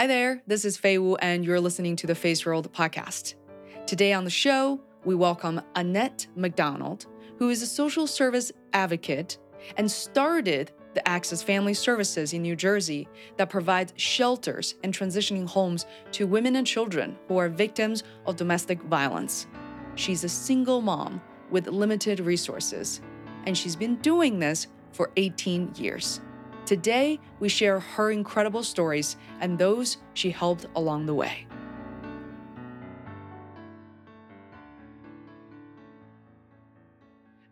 Hi there, this is Fei Wu, and you're listening to the FaceRed podcast. Today on the show, we welcome Annette McDonald, who is a social service advocate and started the Access Family Services in New Jersey that provides shelters and transitioning homes to women and children who are victims of domestic violence. She's a single mom with limited resources, and she's been doing this for 18 years. Today, we share her incredible stories and those she helped along the way.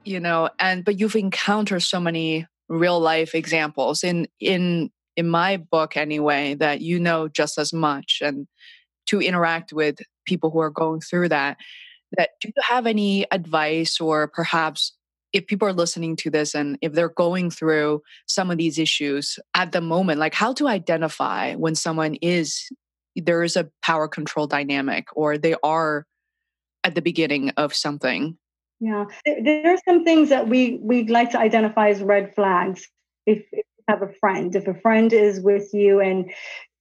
You know, and but you've encountered so many real life examples in in in my book anyway that you know just as much and to interact with people who are going through that that do you have any advice or perhaps if people are listening to this and if they're going through some of these issues at the moment, like how to identify when someone is there is a power control dynamic or they are at the beginning of something. Yeah, there are some things that we we'd like to identify as red flags. If, if you have a friend, if a friend is with you and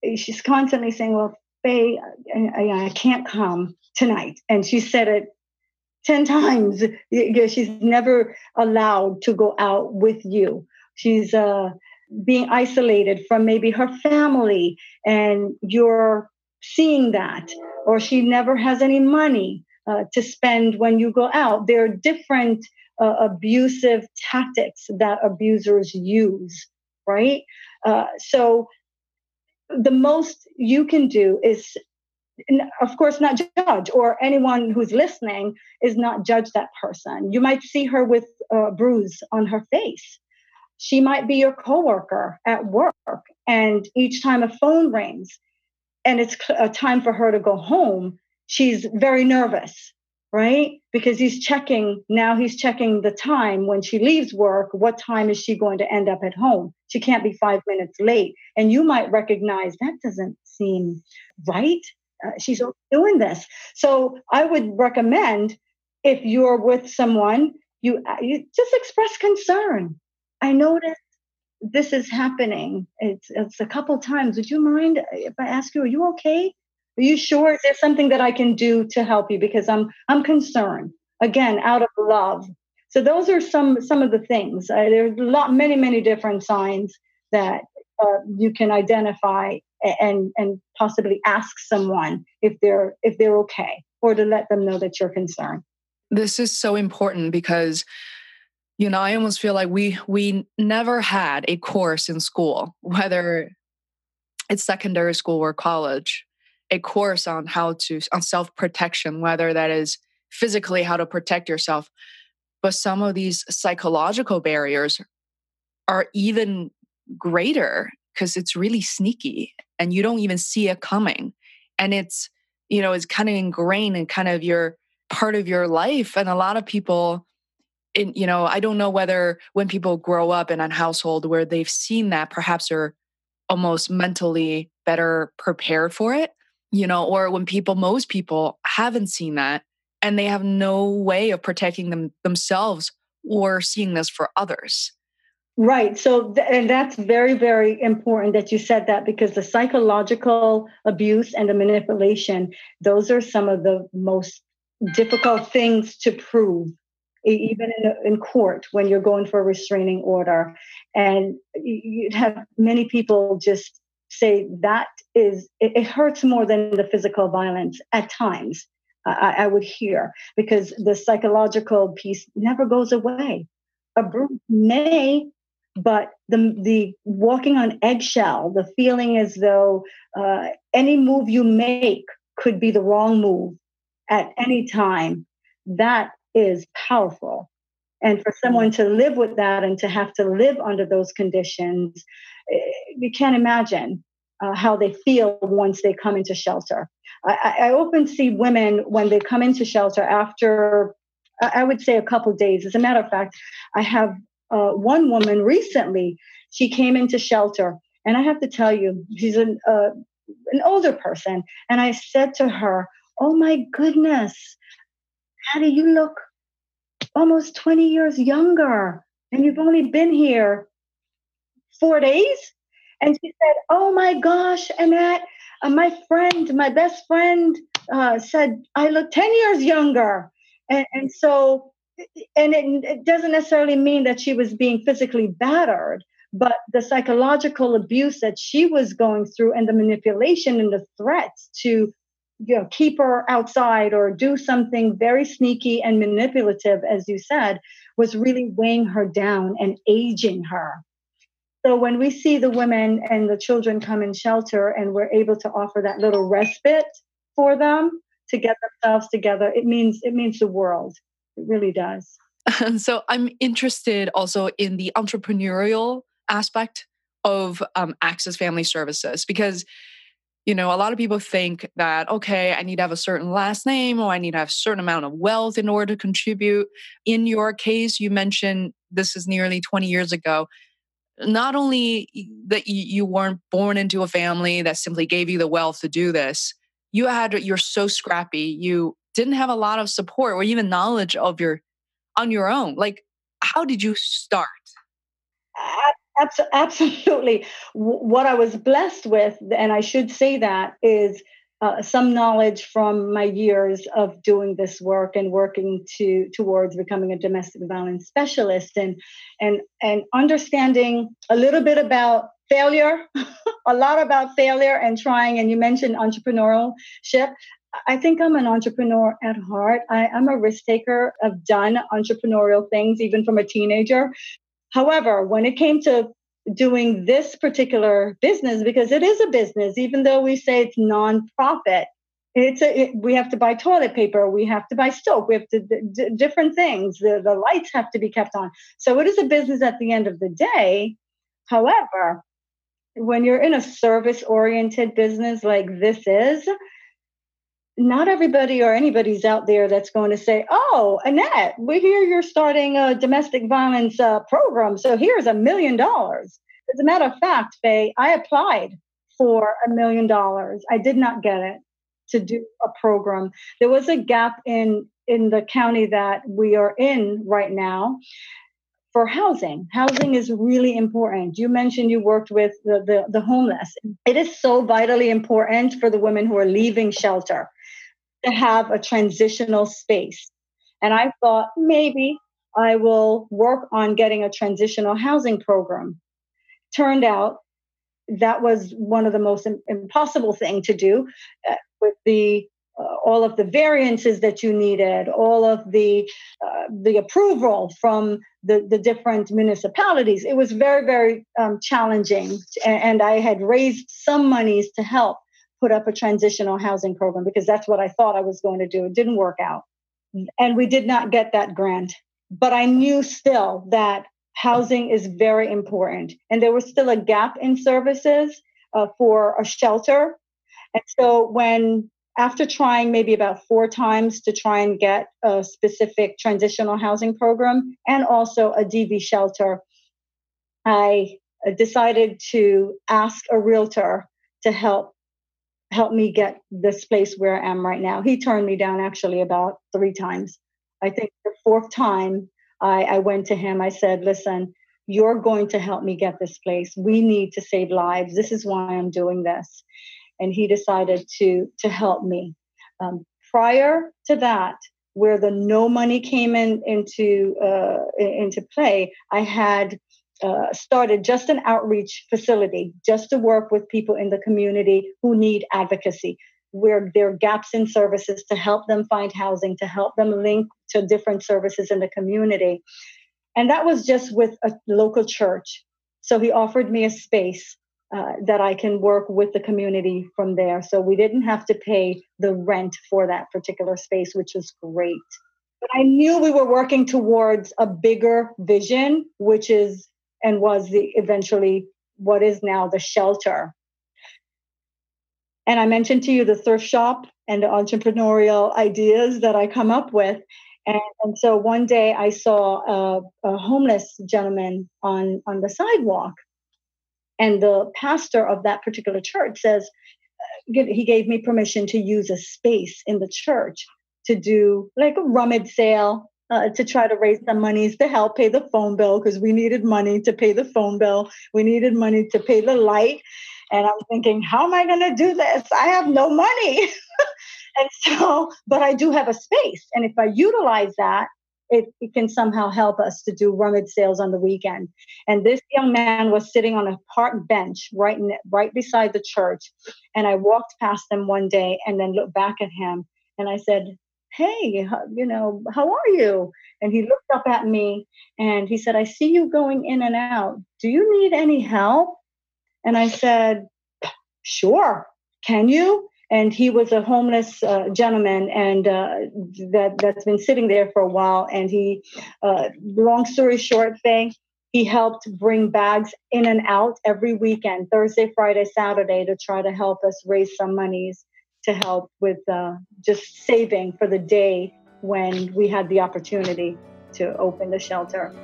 eh, she's constantly saying, "Well, Fei, I, I can't come tonight," and she said it 10 times. She's never allowed to go out with you. She's uh, being isolated from maybe her family, and you're seeing that, or she never has any money uh, to spend when you go out. There are different uh, abusive tactics that abusers use, right? Uh, so the most you can do is of course not judge or anyone who's listening is not judge that person. You might see her with a bruise on her face. She might be your coworker at work and each time a phone rings and it's a time for her to go home she's very nervous right? Because he's checking now he's checking the time when she leaves work what time is she going to end up at home? She can't be 5 minutes late and you might recognize that doesn't seem right uh, she's doing this. So I would recommend if you're with someone, you, uh, you just express concern. I noticed this is happening. It's, it's a couple times. Would you mind if I ask you, are you okay? Are you sure? Is there something that I can do to help you? Because I'm I'm concerned. Again, out of love. So those are some some of the things. Uh, there's a lot, many, many different signs that uh, you can identify and and possibly ask someone if they're if they're okay or to let them know that you're concerned. This is so important because you know i almost feel like we we never had a course in school whether it's secondary school or college a course on how to on self protection whether that is physically how to protect yourself. But some of these psychological barriers are even greater because it's really sneaky and you don't even see it coming. And it's, you know, it's kind of ingrained in kind of your part of your life. And a lot of people, in, you know, I don't know whether when people grow up in a household where they've seen that, perhaps are almost mentally better prepared for it, you know, or when people, most people haven't seen that and they have no way of protecting them themselves or seeing this for others. Right. So, th- and that's very, very important that you said that because the psychological abuse and the manipulation, those are some of the most difficult things to prove, even in, in court when you're going for a restraining order. And you'd have many people just say that is, it, it hurts more than the physical violence at times. I, I would hear because the psychological piece never goes away. A bruise may but the the walking on eggshell, the feeling as though uh, any move you make could be the wrong move at any time, that is powerful. And for someone to live with that and to have to live under those conditions, eh, you can't imagine uh, how they feel once they come into shelter. I, I, often see women when they come into shelter after, I would say, a couple days. As a matter of fact, I have uh, one woman recently. She came into shelter, and I have to tell you, she's an uh, an older person, and I said to her, "Oh my goodness, how do you look almost 20 years younger, and you've only been here four days." And she said, Oh my gosh, Annette, uh, my friend, my best friend uh, said, I look 10 years younger. And, and so, and it, it doesn't necessarily mean that she was being physically battered, but the psychological abuse that she was going through and the manipulation and the threats to you know keep her outside or do something very sneaky and manipulative as you said was really weighing her down and aging her so when we see the women and the children come in shelter and we're able to offer that little respite for them to get themselves together, it means it means the world. It really does. And so I'm interested also in the entrepreneurial aspect of um, Access Family Services because you know, a lot of people think that, okay, I need to have a certain last name or I need to have a certain amount of wealth in order to contribute. In your case, you mentioned this is nearly 20 years ago not only that you weren't born into a family that simply gave you the wealth to do this, you had you're so scrappy. You didn't have a lot of support or even knowledge of your on your own. Like, how did you start? Absolutely. What I was blessed with, and I should say that, is uh, some knowledge from my years of doing this work and working to towards becoming a domestic violence specialist and and and understanding a little bit about failure a lot about failure and trying and you mentioned entrepreneurship i think i'm an entrepreneur at heart I, i'm a risk taker i've done entrepreneurial things even from a teenager however when it came to doing this particular business because it is a business, even though we say it's nonprofit. It's a, it, we have to buy toilet paper, we have to buy soap, we have to d- different things. The, the lights have to be kept on. So it is a business at the end of the day. However, when you're in a service oriented business like this is, not everybody or anybody's out there that's going to say, Oh, Annette, we hear you're starting a domestic violence uh, program. So here's a million dollars. As a matter of fact, Fei, I applied for a million dollars. I did not get it to do a program. There was a gap in in the county that we are in right now for housing. Housing is really important. You mentioned you worked with the, the, the homeless. It is so vitally important for the women who are leaving shelter to have a transitional space. And I thought maybe I will work on getting a transitional housing program. Turned out that was one of the most impossible thing to do uh, with the uh, all of the variances that you needed, all of the uh, the approval from the, the different municipalities. It was very very um, challenging, and, and I had raised some monies to help put up a transitional housing program because that's what I thought I was going to do. It didn't work out. And we did not get that grant. But I knew still that housing is very important. And there was still a gap in services uh, for a shelter. And so when after trying maybe about four times to try and get a specific transitional housing program and also a DV shelter, I decided to ask a realtor to help help me get this place where I am right now. He turned me down actually about three times. I think the fourth time I, I went to him, I said, listen, you're going to help me get this place. We need to save lives. This is why I'm doing this. And he decided to to help me. Um, prior to that, where the no money came in into uh, into play, I had uh, started just an outreach facility just to work with people in the community who need advocacy where there are gaps in services to help them find housing to help them link to different services in the community. And that was just with a local church. So he offered me a space uh, that i can work with the community from there. So we didn't have to pay the rent for that particular space which was great. But i knew we were working towards a bigger vision which is and was the eventually what is now the shelter. And I mentioned to you the thrift shop and the entrepreneurial ideas that I come up with. And, and so one day I saw a, a homeless gentleman on, on the sidewalk. And the pastor of that particular church says, uh, he gave me permission to use a space in the church to do like a rummage sale uh, to try to raise some monies to help pay the phone bill because we needed money to pay the phone bill. We needed money to pay the light. And I'm thinking, how am I going to do this? I have no money. and so, but I do have a space. And if I utilize that, it, it can somehow help us to do rummage sales on the weekend. And this young man was sitting on a park bench right in, right beside the church. And I walked past him one day and then looked back at him and I said, hey, you know, how are you? And he looked up at me and he said, I see you going in and out. Do you need any help? And I said, sure. Can you? And he was a homeless uh, gentleman, and uh, that that's been sitting there for a while. And he, uh, long story short, thing, he helped bring bags in and out every weekend, Thursday, Friday, Saturday, to try to help us raise some monies to help with uh, just saving for the day when we had the opportunity to open the shelter.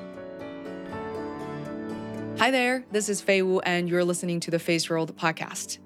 Hi there, this is Fei Wu, and you're listening to the FaceRed podcast.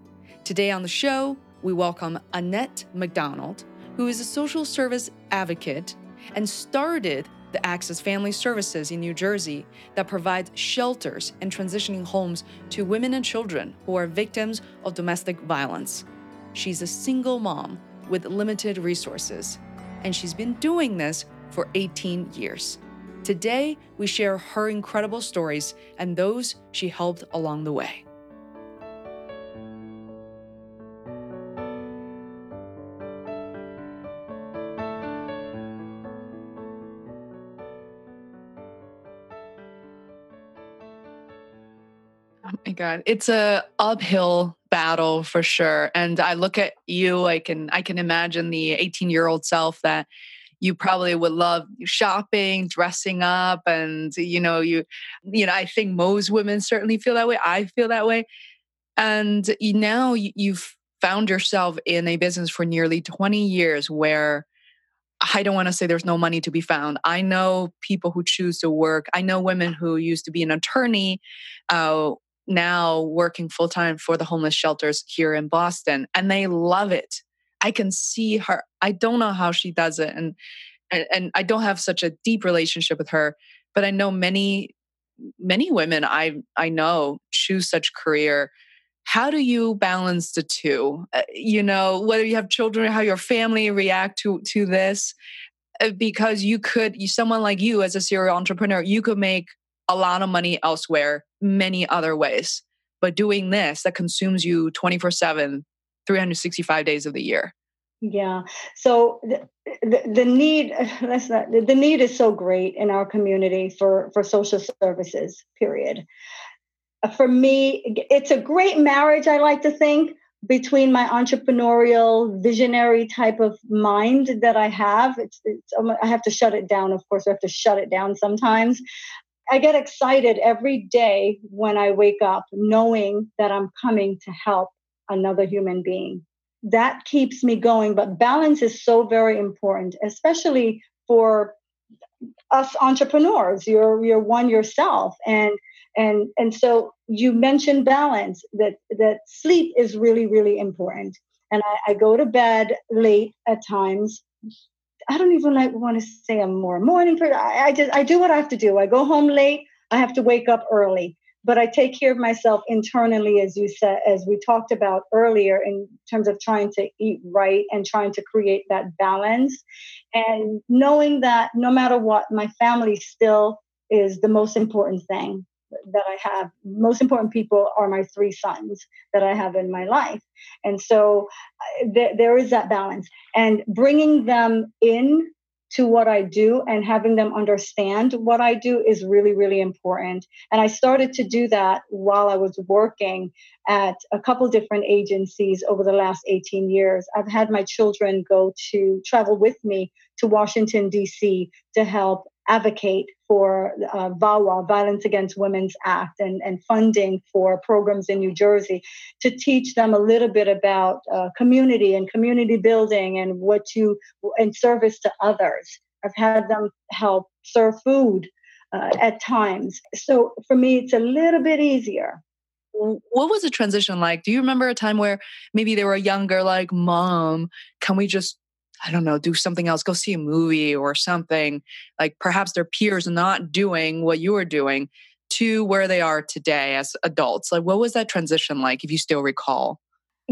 Today on the show, we welcome Annette McDonald, who is a social service advocate and started the Access Family Services in New Jersey that provides shelters and transitioning homes to women and children who are victims of domestic violence. She's a single mom with limited resources, and she's been doing this for 18 years. Today, we share her incredible stories and those she helped along the way. Oh my God. It's a uphill battle for sure. And I look at you, I can I can imagine the 18 year old self that you probably would love shopping, dressing up, and you know, you you know, I think most women certainly feel that way. I feel that way. And now you've found yourself in a business for nearly 20 years where I don't want to say there's no money to be found. I know people who choose to work. I know women who used to be an attorney, uh, now working full time for the homeless shelters here in Boston, and they love it. I can see her. I don't know how she does it, and and, and I don't have such a deep relationship with her, but I know many many women I I know choose such career. How do you balance the two? Uh, you know, whether you have children, how your family react to to this, uh, because you could, you, someone like you as a serial entrepreneur, you could make a lot of money elsewhere many other ways. But doing this that consumes you 24 7, 365 days of the year. Yeah. So the, the, the need that's not, the need is so great in our community for for social services. Period. Uh, for me, it's a great marriage. I like to think between my entrepreneurial, visionary type of mind that I have. It's, it's I have to shut it down. Of course, I have to shut it down sometimes. I get excited every day when I wake up knowing that I'm coming to help another human being. That keeps me going. But balance is so very important, especially for us entrepreneurs. You're you're one yourself. And and and so you mentioned balance, that that sleep is really, really important. And I, I go to bed late at times I don't even like want to say I'm more morning person. I, I just I do what I have to do. I go home late. I have to wake up early, but I take care of myself internally, as you said, as we talked about earlier, in terms of trying to eat right and trying to create that balance, and knowing that no matter what, my family still is the most important thing that I have. Most important people are my three sons that I have in my life. And so uh, th- there is that balance. And bringing them in to what I do and having them understand what I do is really, really important. And I started to do that while I was working at a couple different agencies over the last 18 years. I've had my children go to travel with me to Washington, D.C. to help advocate for uh, VAWA, Violence Against Women's Act, and, and funding for programs in New Jersey to teach them a little bit about uh, community and community building and what you and service to others. I've had them help serve food uh, at times. So for me, it's a little bit easier. What was the transition like? Do you remember a time where maybe they were younger, like, Mom, can we just I don't know, do something else, go see a movie or something, like perhaps their peers not doing what you were doing to where they are today as adults. Like what was that transition like if you still recall?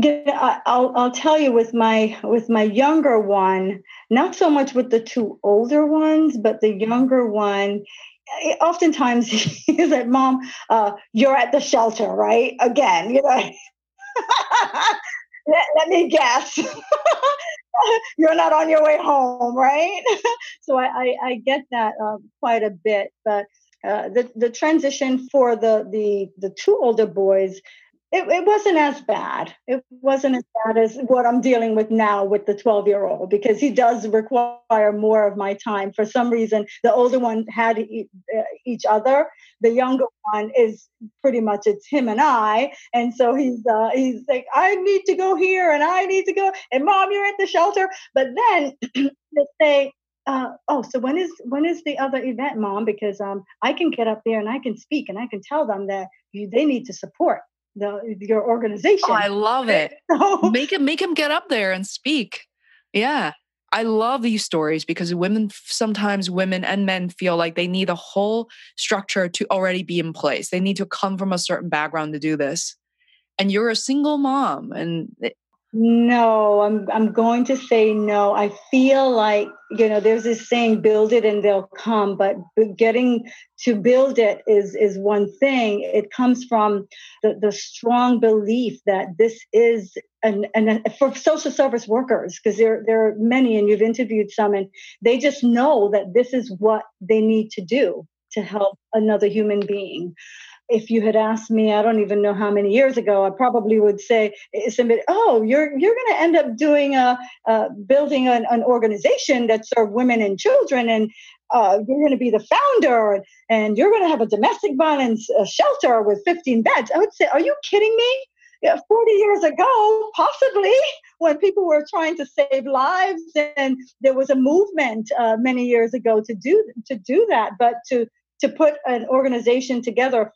I'll I'll tell you with my with my younger one, not so much with the two older ones, but the younger one. Eh, oftentimes he's like, "Mom, uh, you're at the shelter, right? Again, you know." let, let me guess. you're not on your way home, right? so I, I, I, get that uh, quite a bit, but uh, the the transition for the the the two older boys it, it wasn't as bad. It wasn't as bad as what I'm dealing with now with the 12 year old because he does require more of my time. For some reason, the older one had uh, each other. The younger one is pretty much it's him and I, and so he's uh, he's like, I need to go here and I need to go, and mom, you're at the shelter. But then they say, uh, oh, so when is when is the other event, mom? Because um, I can get up there and I can speak and I can tell them that you, they need to support the your organization. Oh, I love it. So, make him make him get up there and speak. Yeah. I love these stories because women sometimes women and men feel like they need a whole structure to already be in place. They need to come from a certain background to do this. And you're a single mom and no, I'm I'm going to say no. I feel like you know there's this saying build it and they'll come, but getting to build it is is one thing. It comes from the, the strong belief that this is an, an for social service workers because there there are many and you've interviewed some and they just know that this is what they need to do to help another human being if you had asked me, I don't even know how many years ago, I probably would say, eh, somebody, oh, you're you're going to end up doing a, uh, building an, an, organization that serve women and children, and uh, you're going to be the founder, and you're going to have a domestic violence uh, shelter with 15 beds. I would say, are you kidding me? Yeah, 40 years ago, possibly, when people were trying to save lives, and there was a movement uh, many years ago to do to do that. But to to put an organization together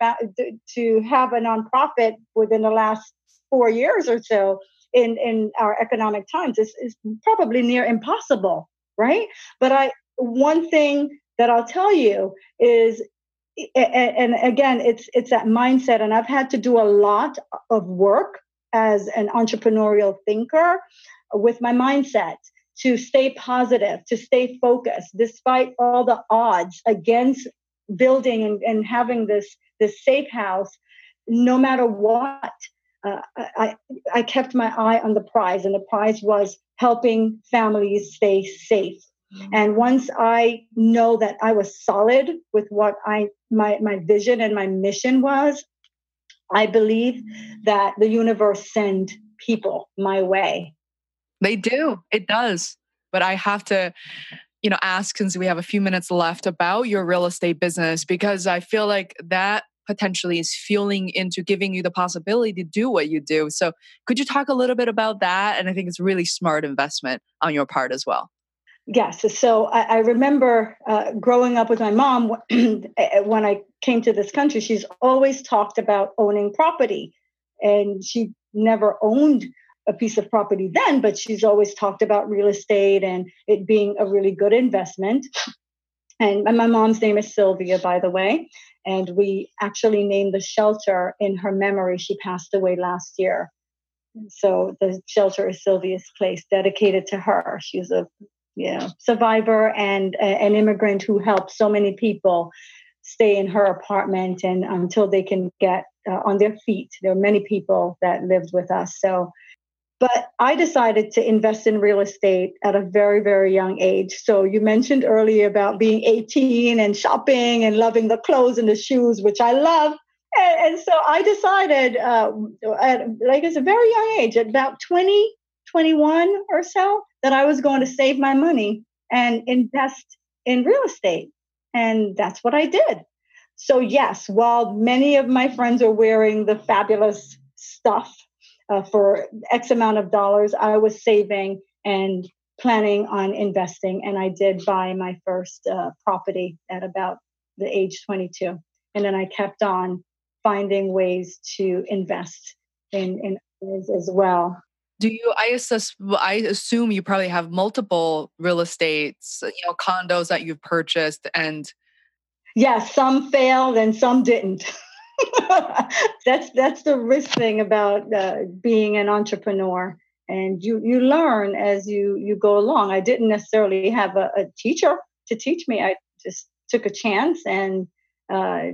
to have a nonprofit within the last four years or so in, in our economic times is, is probably near impossible, right? But I one thing that I'll tell you is and again it's it's that mindset and I've had to do a lot of work as an entrepreneurial thinker with my mindset to stay positive, to stay focused, despite all the odds against building and, and having this this safe house no matter what uh, I, I kept my eye on the prize and the prize was helping families stay safe. Mm-hmm. and once i know that i was solid with what i my, my vision and my mission was i believe that the universe send people my way. They do. It does. But i have to you know, ask since we have a few minutes left about your real estate business because I feel like that potentially is fueling into giving you the possibility to do what you do. So, could you talk a little bit about that? And I think it's really smart investment on your part as well. Yes. So I, I remember uh, growing up with my mom when I came to this country, she's always talked about owning property. And she never owned a piece of property then, but she's always talked about real estate and it being a really good investment. And my mom's name is Sylvia, by the way. And we actually named the shelter in her memory. She passed away last year. So the shelter is Sylvia's Place, dedicated to her. She's a you know, survivor and an immigrant who helped so many people stay in her apartment and until they can get uh, on their feet. There are many people that lived with us. So but I decided to invest in real estate at a very, very young age. So you mentioned earlier about being 18 and shopping and loving the clothes and the shoes, which I love. And, and so I decided, uh, at like it's a very young age, at about 20, 21 or so, that I was going to save my money and invest in real estate. And that's what I did. So, yes, while many of my friends are wearing the fabulous stuff uh, for X amount of dollars, I was saving and planning on investing. And I did buy my first uh, property at about the age 22. And then I kept on finding ways to invest in, in as well. Do you? I assess. I assume you probably have multiple real estates, you know, condos that you've purchased, and yes, yeah, some failed and some didn't. that's that's the risk thing about uh, being an entrepreneur, and you you learn as you you go along. I didn't necessarily have a, a teacher to teach me. I just took a chance and uh,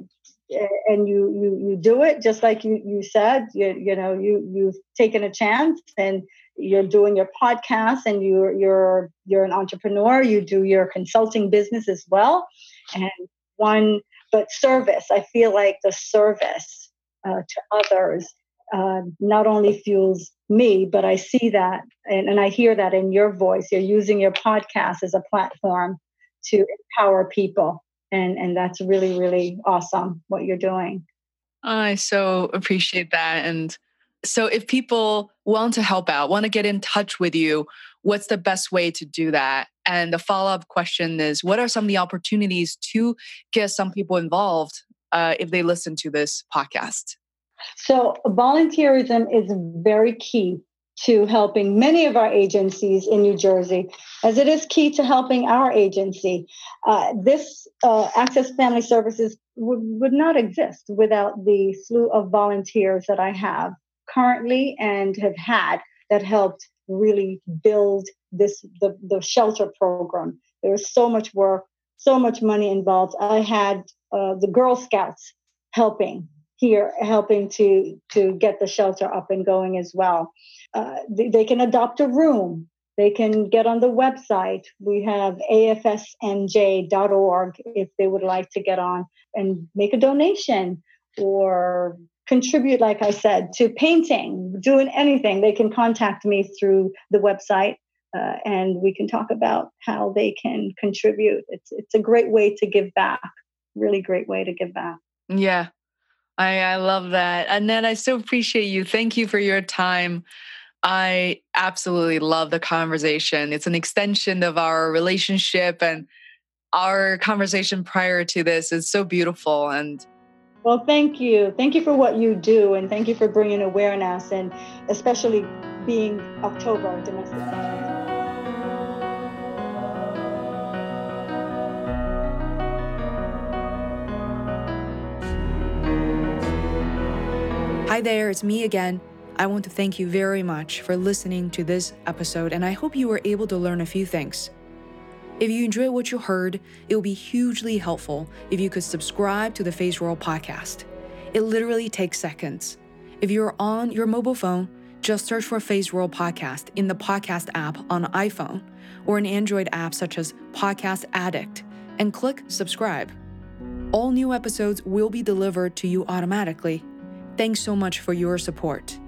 and you you you do it just like you you said you you know you you've taken a chance and you're doing your podcast and you're you're you're an entrepreneur you do your consulting business as well and one but service i feel like the service uh, to others uh, not only fuels me but i see that and, and i hear that in your voice. You're using your podcast as a platform to empower people and and that's really really awesome what you're doing. I so appreciate that and so if people want to help out want to get in touch with you what's the best way to do that? And the follow-up question is what are some of the opportunities to get some people involved uh, if they listen to this podcast? So volunteerism is very key to helping many of our agencies in New Jersey, as it is key to helping our agency. Uh, this uh, Access Family Services would, would not exist without the slew of volunteers that I have currently and have had that helped really build this the, the shelter program. There was so much work, so much money involved. I had uh, the Girl Scouts helping here helping to to get the shelter up and going as well uh, they, they, can adopt a room they can get on the website we have afsnj.org if they would like to get on and make a donation or contribute like i said to painting doing anything they can contact me through the website uh, and we can talk about how they can contribute it's it's a great way to give back really great way to give back yeah I, I love that. And then I so appreciate you. Thank you for your time. I absolutely love the conversation. It's an extension of our relationship and our conversation prior to this is so beautiful and well thank you thank you for what you do and thank you for bringing awareness and especially being october domestic Hi there, it's me again. I want to thank you very much for listening to this episode, and I hope you were able to learn a few things. If you enjoyed what you heard, it would be hugely helpful if you could subscribe to the FaceRed podcast. It literally takes seconds. If you're on your mobile phone, just search for FaceRed Podcast in the podcast app on iPhone or an Android app such as Podcast Addict and click subscribe. All new episodes will be delivered to you automatically Thanks so much for your support.